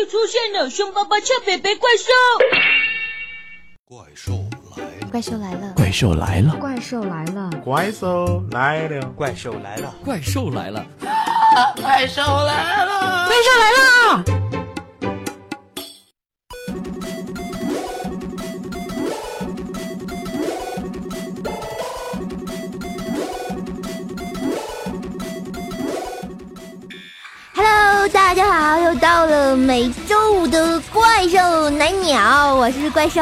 于出现了，凶巴巴俏北北怪兽！怪兽来了，怪兽来了，怪兽来了，怪兽来了，怪兽来了，怪兽来了，怪兽来了，怪兽来了，怪兽来了每周五的怪兽奶鸟，我是怪兽。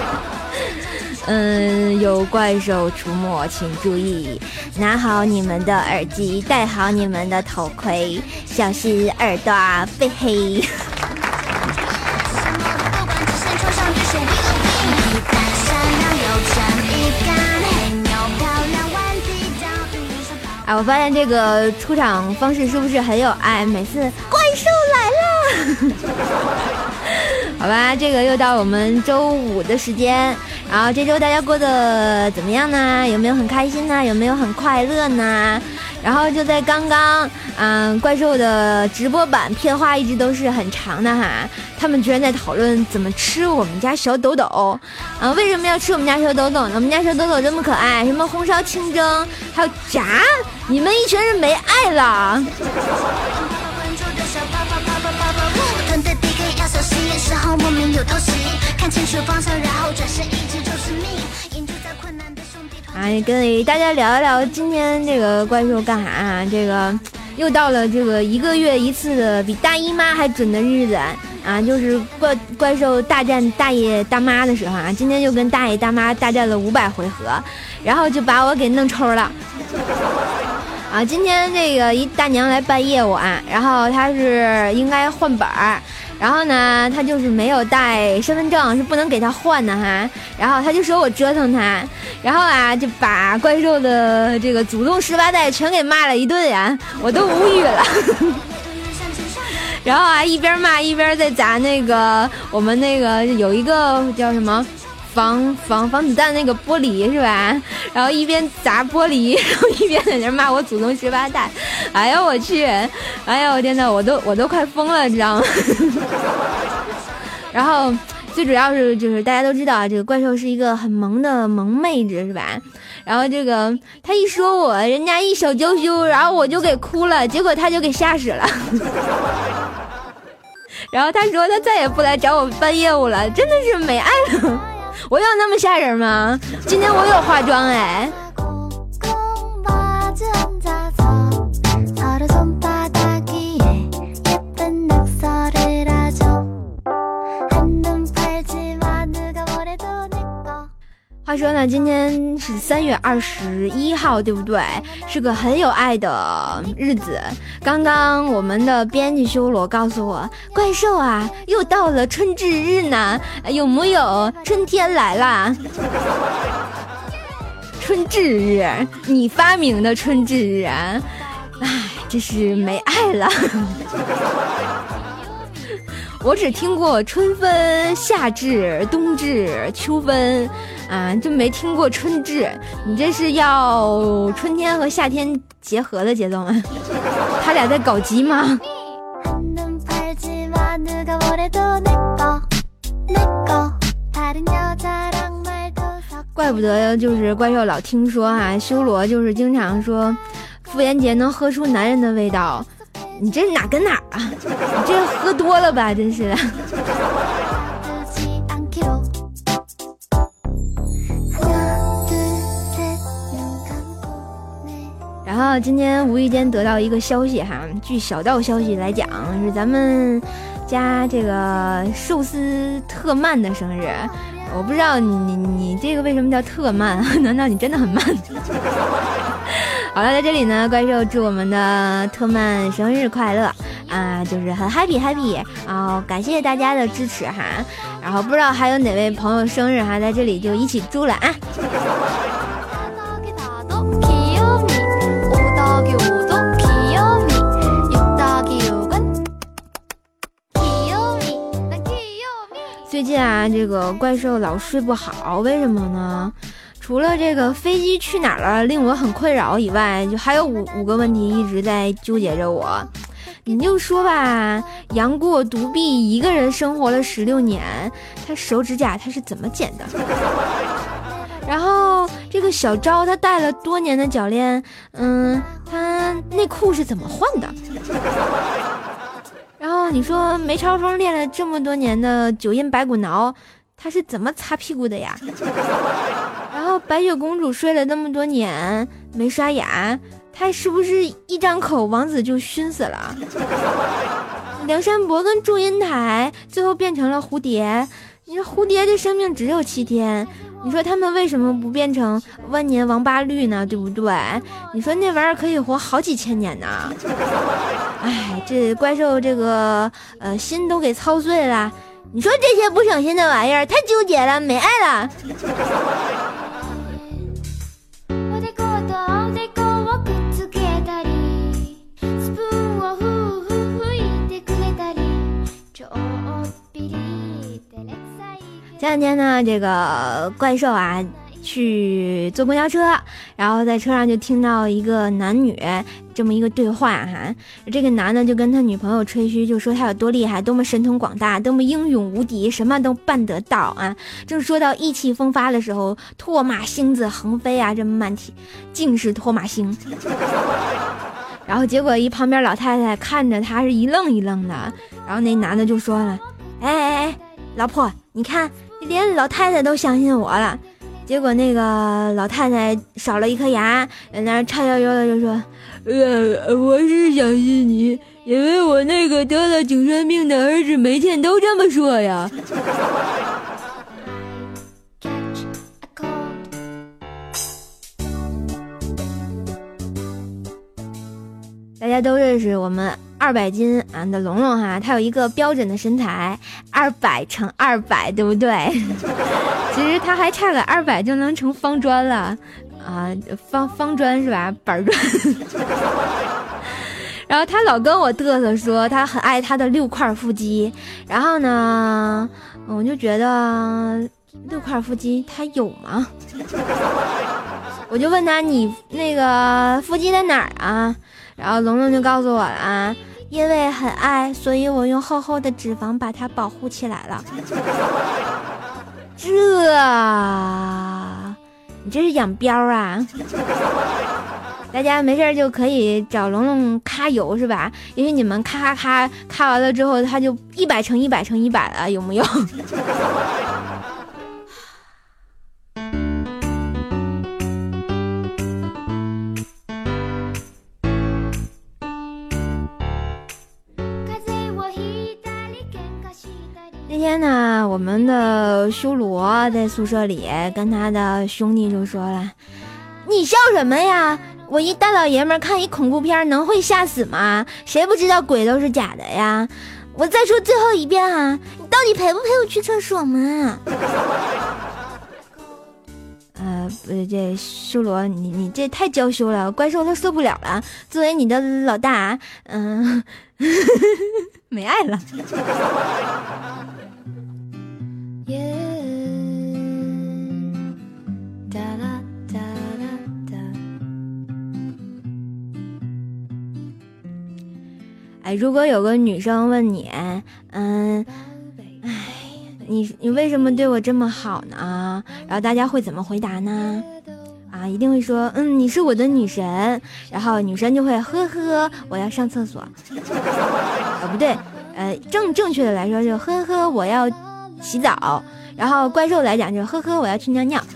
嗯，有怪兽出没，请注意，拿好你们的耳机，戴好你们的头盔，小心耳朵被黑。啊，我发现这个出场方式是不是很有爱？每次怪兽 好吧，这个又到我们周五的时间，然后这周大家过得怎么样呢？有没有很开心呢？有没有很快乐呢？然后就在刚刚，嗯，怪兽的直播版片花一直都是很长的哈，他们居然在讨论怎么吃我们家小抖抖，啊，为什么要吃我们家小抖抖呢？我们家小抖抖这么可爱，什么红烧清蒸，还有炸，你们一群人没爱了。时候莫名有偷袭，看清楚方向，然后转身，一直就是命。啊，跟大家聊一聊今天这个怪兽干啥啊？这个又到了这个一个月一次的比大姨妈还准的日子啊，就是怪怪兽大战大爷大妈的时候啊。今天就跟大爷大妈大战了五百回合，然后就把我给弄抽了。啊，今天这个一大娘来办业务啊，然后她是应该换本儿，然后呢，他就是没有带身份证，是不能给他换的哈。然后他就说我折腾他，然后啊就把怪兽的这个祖宗十八代全给骂了一顿呀，我都无语了。然后啊一边骂一边在砸那个我们那个有一个叫什么？防防防子弹那个玻璃是吧？然后一边砸玻璃，然后一边在那骂我祖宗十八代。哎呀我去！哎呀我天呐，我都我都快疯了，你知道吗？然后最主要是就是大家都知道啊，这个怪兽是一个很萌的萌妹子是吧？然后这个他一说我，人家一手娇羞，然后我就给哭了，结果他就给吓死了。然后他说他再也不来找我办业务了，真的是没爱了。我有那么吓人吗？今天我有化妆哎。话说呢，今天是三月二十一号，对不对？是个很有爱的日子。刚刚我们的编辑修罗告诉我，怪兽啊，又到了春至日呢，有木有？春天来啦！春至日，你发明的春至日啊！唉，真是没爱了。我只听过春分、夏至、冬至、秋分，啊就没听过春至。你这是要春天和夏天结合的节奏吗？他俩在搞基吗？怪不得就是怪兽老听说哈修罗就是经常说妇炎洁能喝出男人的味道。你这哪跟哪啊？你这喝多了吧真是。的今天无意间得到一个消息哈，据小道消息来讲，是咱们家这个寿司特慢的生日。我不知道你你这个为什么叫特慢？难道你真的很慢？好了，在这里呢，怪兽祝我们的特曼生日快乐！啊，就是很 happy happy，然后感谢大家的支持哈，然后不知道还有哪位朋友生日哈，在这里就一起祝了啊。最近啊，这个怪兽老睡不好，为什么呢？除了这个飞机去哪儿了令我很困扰以外，就还有五五个问题一直在纠结着我。你就说吧，杨过独臂一个人生活了十六年，他手指甲他是怎么剪的？然后这个小昭他戴了多年的脚链，嗯，他内裤是怎么换的？然后你说梅超风练了这么多年的九阴白骨挠，他是怎么擦屁股的呀？然后白雪公主睡了那么多年没刷牙，她是不是一张口王子就熏死了？梁山伯跟祝英台最后变成了蝴蝶，你说蝴蝶的生命只有七天，你说他们为什么不变成万年王八绿呢？对不对？你说那玩意儿可以活好几千年呢。哎，这怪兽这个呃心都给操碎了。你说这些不省心的玩意儿太纠结了，没爱了。前两天呢，这个怪兽啊去坐公交车，然后在车上就听到一个男女这么一个对话哈。这个男的就跟他女朋友吹嘘，就说他有多厉害，多么神通广大，多么英勇无敌，什么都办得到啊。正说到意气风发的时候，唾马星子横飞啊，这么满体尽是唾马星。然后结果一旁边老太太看着他是一愣一愣的，然后那男的就说了：“哎哎哎，老婆，你看连老太太都相信我了。”结果那个老太太少了一颗牙，在那儿叉悠悠的就说：“呃，我是相信你，因为我那个得了精神病的儿子每天都这么说呀。”大家都认识我们二百斤俺的龙龙哈，他有一个标准的身材，二百乘二百，对不对？其实他还差个二百就能成方砖了啊，方方砖是吧？板砖。然后他老跟我嘚瑟说他很爱他的六块腹肌，然后呢，我就觉得六块腹肌他有吗？我就问他你那个腹肌在哪儿啊？然后龙龙就告诉我了啊，因为很爱，所以我用厚厚的脂肪把它保护起来了。这，你这是养膘啊？大家没事儿就可以找龙龙咔油是吧？也许你们咔咔咔咔完了之后，它就一百乘一百乘一百了，有木有？天呢，我们的修罗在宿舍里跟他的兄弟就说了：“你笑什么呀？我一大老爷们看一恐怖片能会吓死吗？谁不知道鬼都是假的呀？我再说最后一遍啊，你到底陪不陪我去厕所嘛？”呃，不是这修罗，你你这太娇羞了，怪兽都受不了了。作为你的老大，嗯、没爱了。哎，如果有个女生问你，嗯，哎，你你为什么对我这么好呢？然后大家会怎么回答呢？啊，一定会说，嗯，你是我的女神。然后女生就会呵呵，我要上厕所。啊，不对，呃，正正确的来说就呵呵，我要洗澡。然后怪兽来讲就是呵呵，我要去尿尿。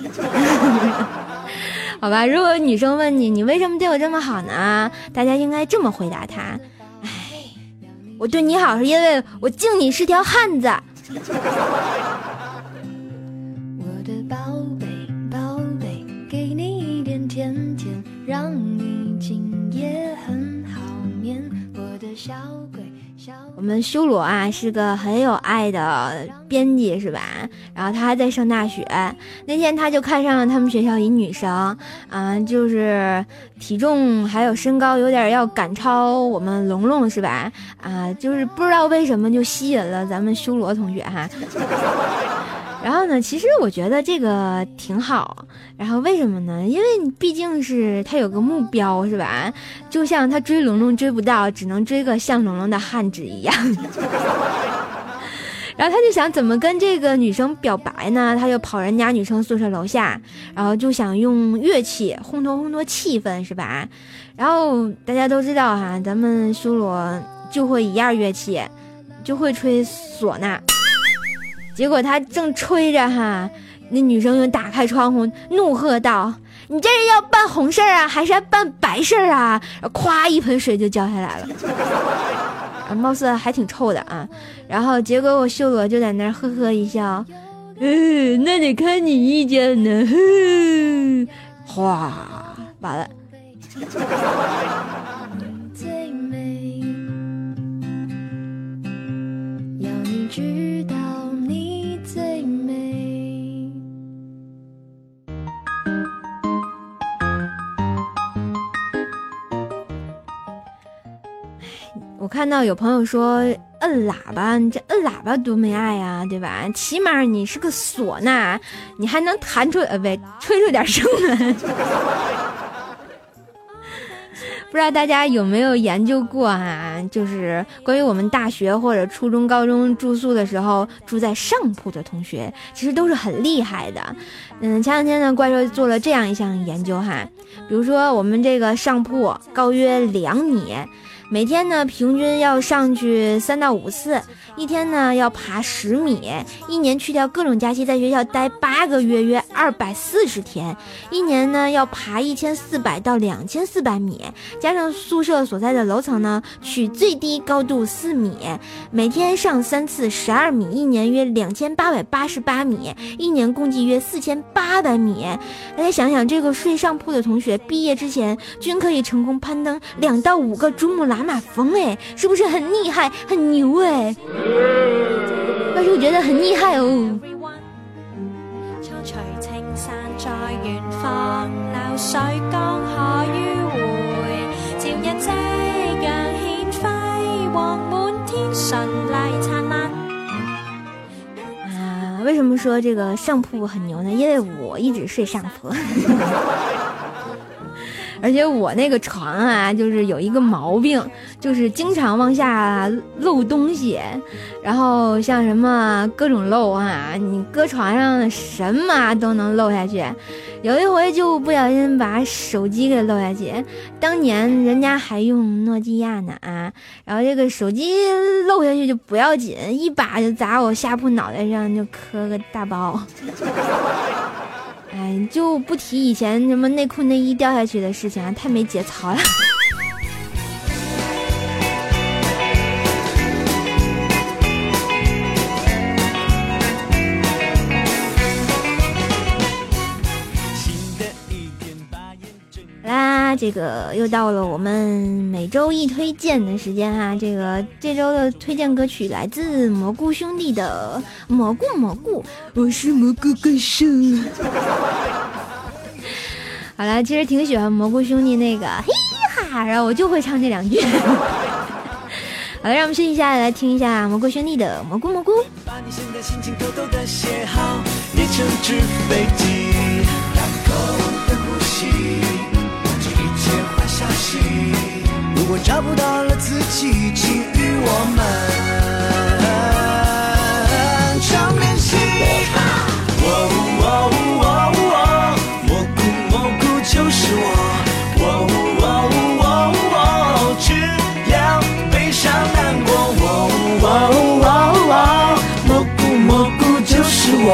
好吧，如果女生问你，你为什么对我这么好呢？大家应该这么回答她：哎，我对你好是因为我敬你是条汉子。我们修罗啊是个很有爱的编辑是吧？然后他还在上大学。那天他就看上了他们学校一女生啊，就是体重还有身高有点要赶超我们龙龙是吧？啊，就是不知道为什么就吸引了咱们修罗同学哈。然后呢，其实我觉得这个挺好。然后为什么呢？因为毕竟是他有个目标，是吧？就像他追龙龙追不到，只能追个像龙龙的汉子一样。然后他就想怎么跟这个女生表白呢？他就跑人家女生宿舍楼下，然后就想用乐器烘托烘托气氛，是吧？然后大家都知道哈，咱们修罗就会一样乐器，就会吹唢呐。结果他正吹着哈，那女生就打开窗户怒喝道：“你这是要办红事儿啊，还是要办白事儿啊？”咵，一盆水就浇下来了，貌似还挺臭的啊。然后结果我修罗就在那儿呵呵一笑，嗯，那得看你意见呢。哼，哗，完了。看到有朋友说摁喇叭，你这摁喇叭多没爱呀，对吧？起码你是个唢呐，你还能弹出呃，不，吹出点声来。不知道大家有没有研究过啊？就是关于我们大学或者初中、高中住宿的时候住在上铺的同学，其实都是很厉害的。嗯，前两天呢，怪兽做了这样一项研究哈，比如说我们这个上铺高约两米。每天呢，平均要上去三到五次，一天呢要爬十米，一年去掉各种假期，在学校待八个月，约二百四十天，一年呢要爬一千四百到两千四百米，加上宿舍所在的楼层呢，取最低高度四米，每天上三次十二米，一年约两千八百八十八米，一年共计约四千八百米。大家想想，这个睡上铺的同学毕业之前均可以成功攀登两到五个珠穆朗玛峰，哎，是不是很厉害、很牛哎？但是我觉得很厉害哦。啊，为什么说这个上铺很牛呢？因为我一直睡上铺，而且我那个床啊，就是有一个毛病，就是经常往下漏东西，然后像什么各种漏啊，你搁床上什么都能漏下去。有一回就不小心把手机给漏下去，当年人家还用诺基亚呢啊，然后这个手机漏下去就不要紧，一把就砸我下铺脑袋上，就磕个大包。哎，就不提以前什么内裤内衣掉下去的事情啊，太没节操了。啦，这个又到了我们每周一推荐的时间哈。这个这周的推荐歌曲来自蘑菇兄弟的《蘑菇蘑菇》，我是蘑菇歌手。好了，其实挺喜欢蘑菇兄弟那个嘿哈，然后我就会唱这两句。好了，让我们休息一下，来听一下蘑菇兄弟的《蘑菇蘑菇》。把你现在心情偷偷的写好，列成纸飞机，坏消息。如果找不到了自己，请与我们常联系。哦哦哦哦，蘑菇蘑菇就是我。哦哦哦哦，只要悲伤难过。哦哦哦哦，蘑菇蘑菇就是我。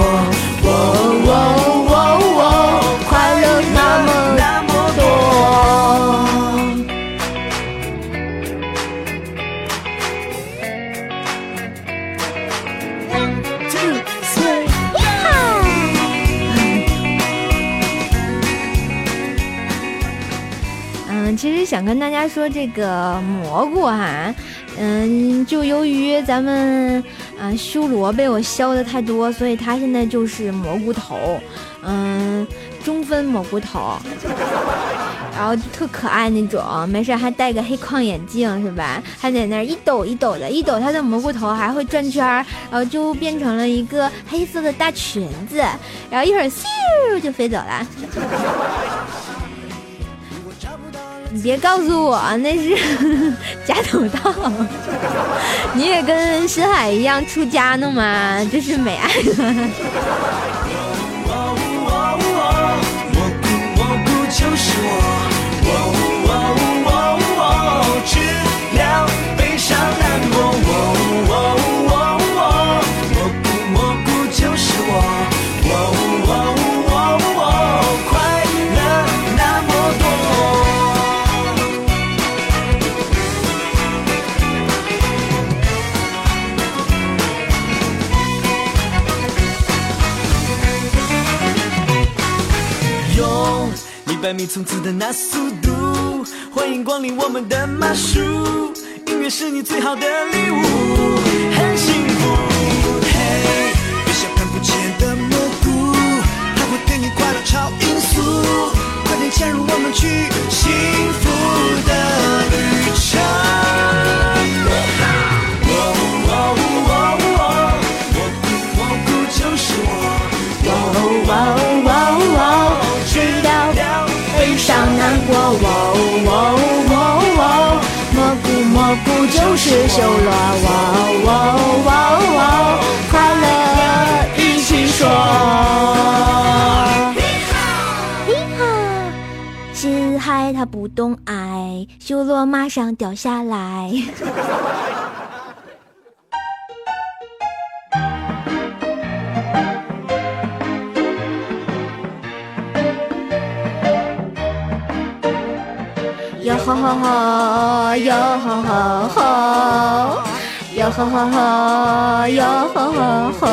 跟大家说这个蘑菇哈，嗯，就由于咱们啊修罗被我削的太多，所以他现在就是蘑菇头，嗯，中分蘑菇头，然后特可爱那种，没事还戴个黑框眼镜是吧？还在那一抖一抖的，一抖他的蘑菇头还会转圈，然后就变成了一个黑色的大裙子，然后一会儿咻就飞走了。你别告诉我那是 假头套，你也跟深海一样出家呢吗？这是美爱了。蘑菇蘑菇就是我，米冲刺的那速度，欢迎光临我们的马术。音乐是你最好的礼物，很幸福。嘿，别笑看不见的蘑菇，它会给你快乐超音速。快点加入我们去幸福的旅是修罗，哇哇哇哇，快乐一起说。嘿哈，深海他不懂爱，修罗马上掉下来。吼吼吼，哟吼吼吼，哟吼吼吼，哟吼吼吼。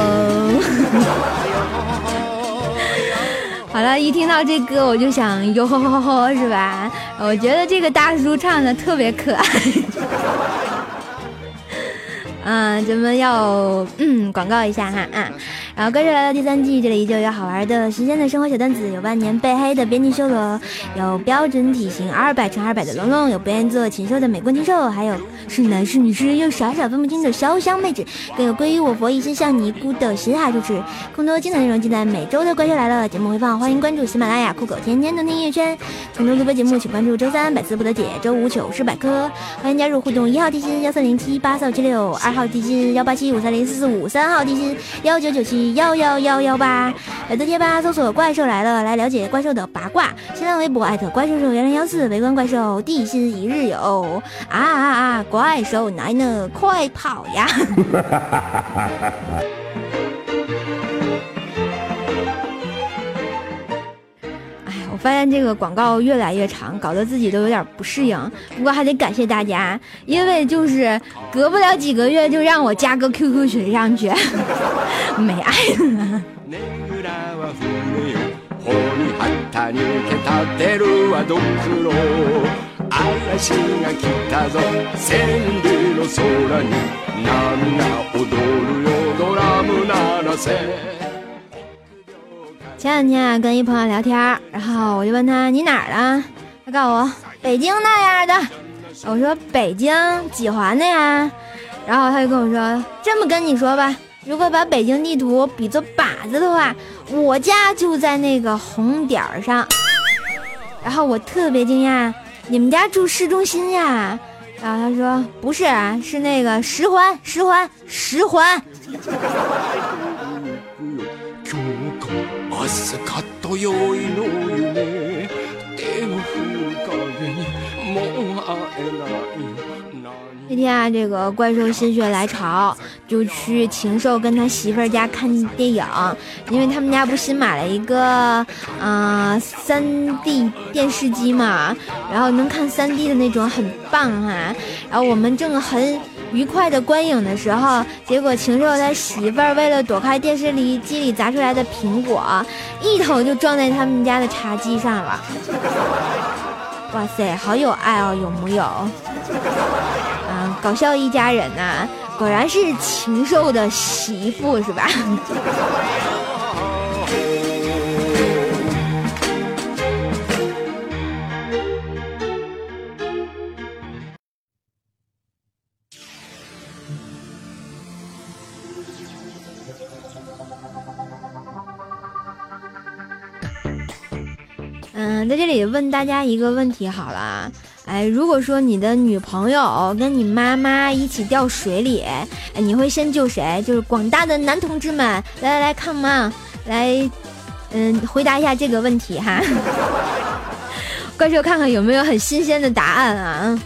好了，一听到这歌我就想哟吼吼吼，是吧？我觉得这个大叔唱的特别可爱。嗯，咱们要嗯广告一下哈啊，然后跟着来到第三季，这里依旧有好玩的、新鲜的生活小段子，有万年被黑的边境修罗，有标准体型二百乘二百的龙龙，有不愿意做禽兽的美国禽兽，还有是男是女是又傻傻分不清的潇湘妹子，更有皈依我佛一心向尼姑的西海主持。更多精彩内容尽在每周的怪兽来了节目回放，欢迎关注喜马拉雅酷狗天天动听音乐圈。更多录播节目请关注周三百思不得解，周五糗事百科，欢迎加入互动一号地心幺三零七八四七六二。号地心幺八七五三零四四五，三号地心幺九九七幺幺幺幺八。百度贴吧搜索“怪兽来了”来了解怪兽的八卦。新浪微博艾特怪兽兽幺零幺四，围观怪兽地心一日游。啊啊啊！怪兽来了，快跑呀！发现这个广告越来越长，搞得自己都有点不适应。不过还得感谢大家，因为就是隔不了几个月就让我加个 QQ 群上去，没爱了。前两天啊，跟一朋友聊天，然后我就问他你哪儿的？他告诉我北京那样的。我说北京几环的呀？然后他就跟我说这么跟你说吧，如果把北京地图比作靶子的话，我家就在那个红点儿上。然后我特别惊讶，你们家住市中心呀？然后他说不是，是那个十环，十环，十环。今日か朝かと酔いの夢手を振る影にもう会えない何那天啊，这个怪兽心血来潮，就去禽兽跟他媳妇儿家看电影，因为他们家不新买了一个，嗯、三 D 电视机嘛，然后能看三 D 的那种，很棒哈、然后我们正很 愉快的观影的时候，结果禽兽他媳妇儿为了躲开电视里机里砸出来的苹果，一头就撞在他们家的茶几上了。哇塞，好有爱哦，有木有？嗯，搞笑一家人呐、果然是禽兽的媳妇是吧？在这里问大家一个问题好了啊，哎，如果说你的女朋友跟你妈妈一起掉水里，哎，你会先救谁？就是广大的男同志们，来来来看嘛，来，嗯，回答一下这个问题哈。怪兽看看有没有很新鲜的答案啊？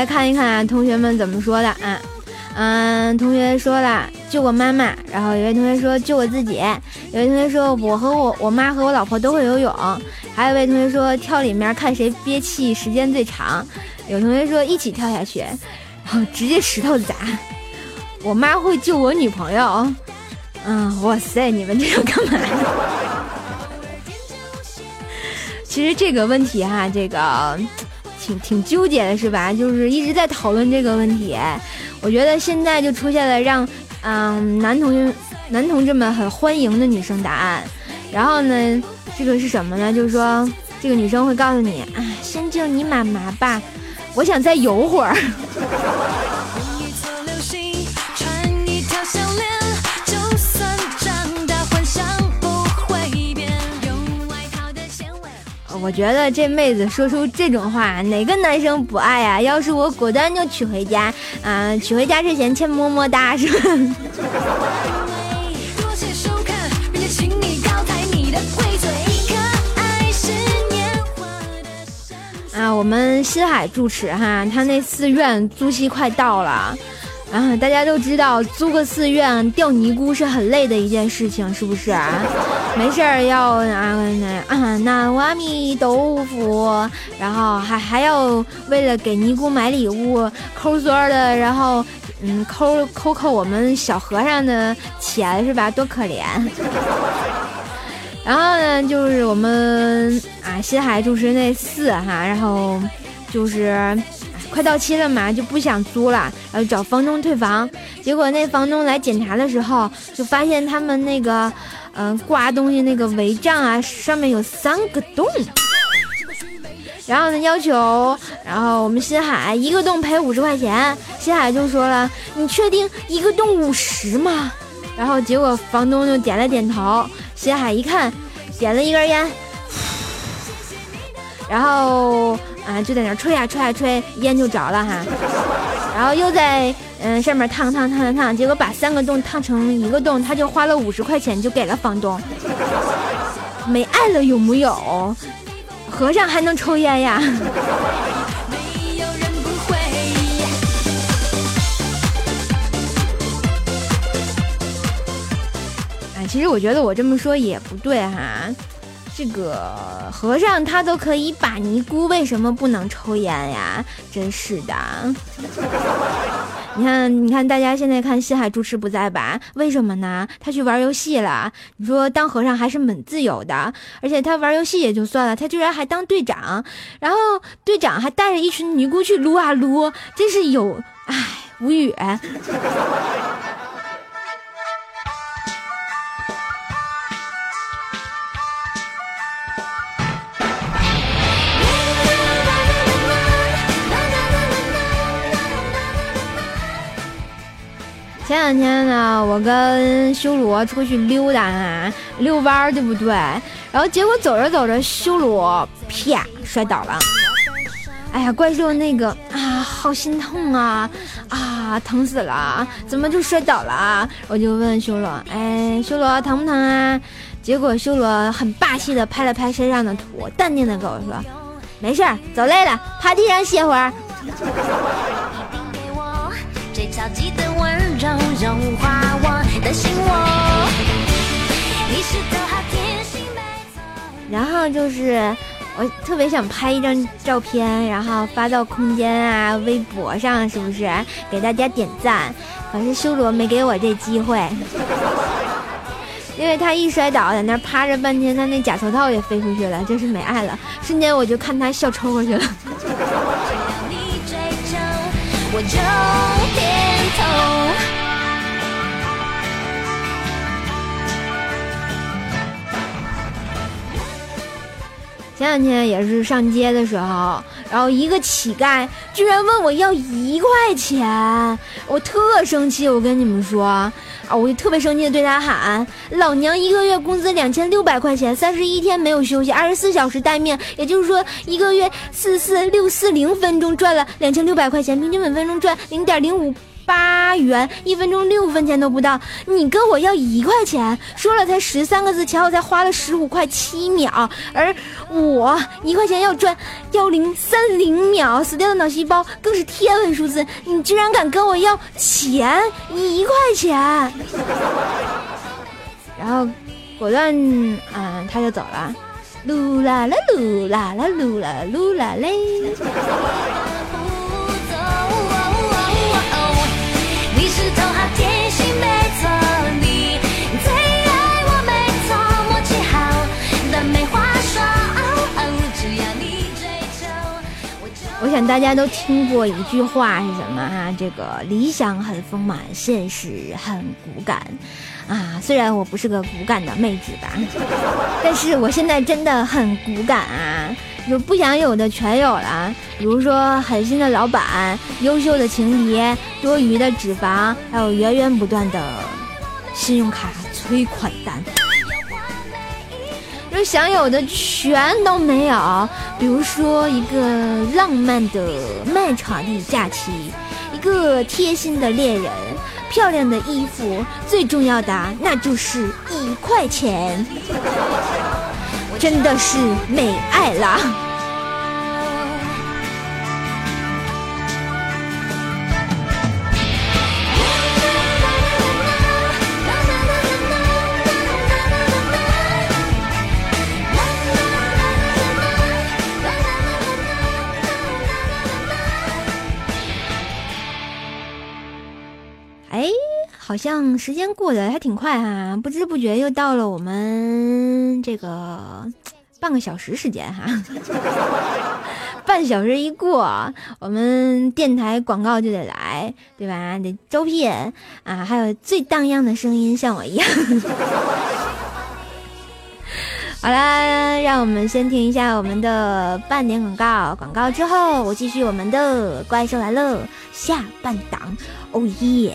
来，看一看，同学们怎么说的啊？嗯，同学说了救我妈妈，然后有位同学说救我自己，有位同学说我和我我妈和我老婆都会游泳，还有位同学说跳里面看谁憋气时间最长，有同学说一起跳下去，然后直接石头砸。我妈会救我女朋友，嗯，哇塞，你们这要干嘛？其实这个问题哈，这个挺挺纠结的，是吧？就是一直在讨论这个问题。我觉得现在就出现了让嗯、男同学男同志们很欢迎的女生答案。然后呢，这个是什么呢？就是说这个女生会告诉你啊，先救你妈妈吧，我想再游会儿。我觉得这妹子说出这种话，哪个男生不爱呀、要是我，果断就娶回家。啊、娶回家之前欠么么哒，是吧？啊，我们新海住持哈，他那寺院租期快到了。啊，大家都知道租个寺院吊尼姑是很累的一件事情，是不是啊？没事儿要啊那啊南无阿弥豆腐，然后还还要为了给尼姑买礼物抠缩的，然后嗯抠抠抠我们小和尚的钱是吧？多可怜。然后呢，就是我们啊新海住持那寺哈，然后就是快到期了嘛，就不想租了，然后找房东退房。结果那房东来检查的时候，就发现他们那个嗯、挂东西那个违章啊，上面有三个洞。然后呢，要求，然后我们新海一个洞赔五十块钱，新海就说了：“你确定一个洞五十吗？”然后结果房东就点了点头，新海一看，点了一根烟，然后啊就在那吹呀、吹呀、吹，烟就着了哈，然后又在嗯上面烫烫烫烫烫，结果把三个洞烫成一个洞，他就花了五十块钱就给了房东，没爱了有木有？和尚还能抽烟呀？哎，其实我觉得我这么说也不对哈。这个和尚他都可以把尼姑，为什么不能抽烟呀？真是的。你看，你看，大家现在看西海主持不在吧？为什么呢？他去玩游戏了。你说当和尚还是蛮自由的，而且他玩游戏也就算了，他居然还当队长，然后队长还带着一群尼姑去撸啊撸，真是有，唉，无语。前两天呢，我跟修罗出去溜达啊，遛弯儿，对不对？然后结果走着走着，修罗啪摔倒了。哎呀，怪兽那个啊，好心痛啊啊，疼死了！怎么就摔倒了？我就问修罗，哎，修罗疼不疼啊？结果修罗很霸气的拍了拍身上的土，淡定的跟我说，没事儿，走累了，趴地上歇会儿。最超级的温柔，融化我的心窝。然后就是我特别想拍一张照片，然后发到空间啊、微博上，是不是给大家点赞？可是修罗没给我这机会，因为他一摔倒在那趴着半天，他那假头套也飞出去了，真是没爱了。瞬间我就看他笑抽过去了。我就点头。前两天也是上街的时候，然后一个乞丐居然问我要一块钱，我特生气，我跟你们说啊，我就特别生气的对他喊：“老娘一个月工资两千六百块钱，三十一天没有休息，二十四小时待命，也就是说一个月四四六四零分钟赚了两千六百块钱，平均每分钟赚零点零五。”八元，一分钟六分钱都不到，你跟我要一块钱，说了才十三个字，前后才花了十五块七秒，而我一块钱要赚幺零三零秒，死掉的脑细胞更是天文数字，你居然敢跟我要钱一块钱，然后果断，嗯，他就走了，噜啦啦噜啦啦噜啦噜啦嘞。我。想大家都听过一句话是什么哈、这个理想很丰满，现实很骨感。啊，虽然我不是个骨感的妹子吧，但是我现在真的很骨感啊！有不想有的全有了，比如说狠心的老板、优秀的情敌、多余的脂肪，还有源源不断的信用卡催款单。想有的全都没有，比如说一个浪漫的漫长的假期，一个贴心的恋人，漂亮的衣服，最重要的那就是一块钱，真的是美爱了。好像时间过得还挺快哈、不知不觉又到了我们这个半个小时时间哈、半小时一过，我们电台广告就得来，对吧？得招聘啊，还有最荡漾的声音，像我一样。好啦，让我们先听一下我们的半点广告，广告之后我继续我们的怪兽来了下半档，哦耶！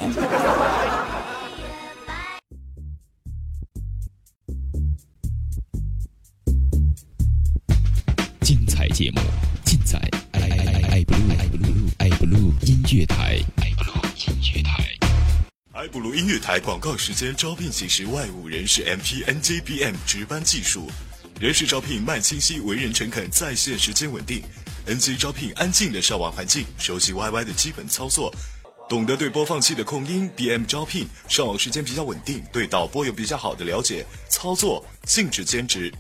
精彩节目尽在爱爱爱爱 blue 爱 blue 爱 blue 音乐台，爱 blue 音乐台。埃布鲁音乐台广告时间招聘启事外务人士 MP NJBM 值班技术，人事招聘慢清晰，为人诚恳，在线时间稳定。N G 招聘安静的上网环境，熟悉 YY 的基本操作，懂得对播放器的控音。BM 招聘上网时间比较稳定，对导播有比较好的了解，操作禁止兼职。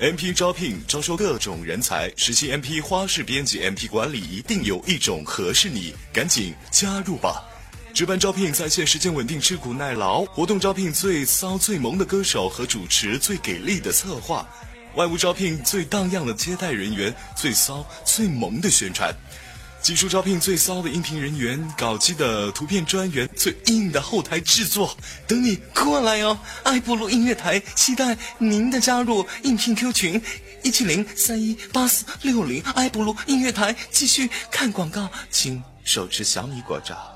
MP 招聘招收各种人才，实习 MP 花式编辑 MP 管理，一定有一种合适你，赶紧加入吧！值班招聘在线时间稳定，吃苦耐劳；活动招聘最骚最萌的歌手和主持，最给力的策划；外务招聘最荡漾的接待人员，最骚最萌的宣传；技术招聘最骚的音频人员，搞基的图片专员，最硬的后台制作，等你过来哦！爱布鲁音乐台期待您的加入，应聘 Q 群一七零三一八四六零，爱布鲁音乐台继续看广告，请手持小米果照。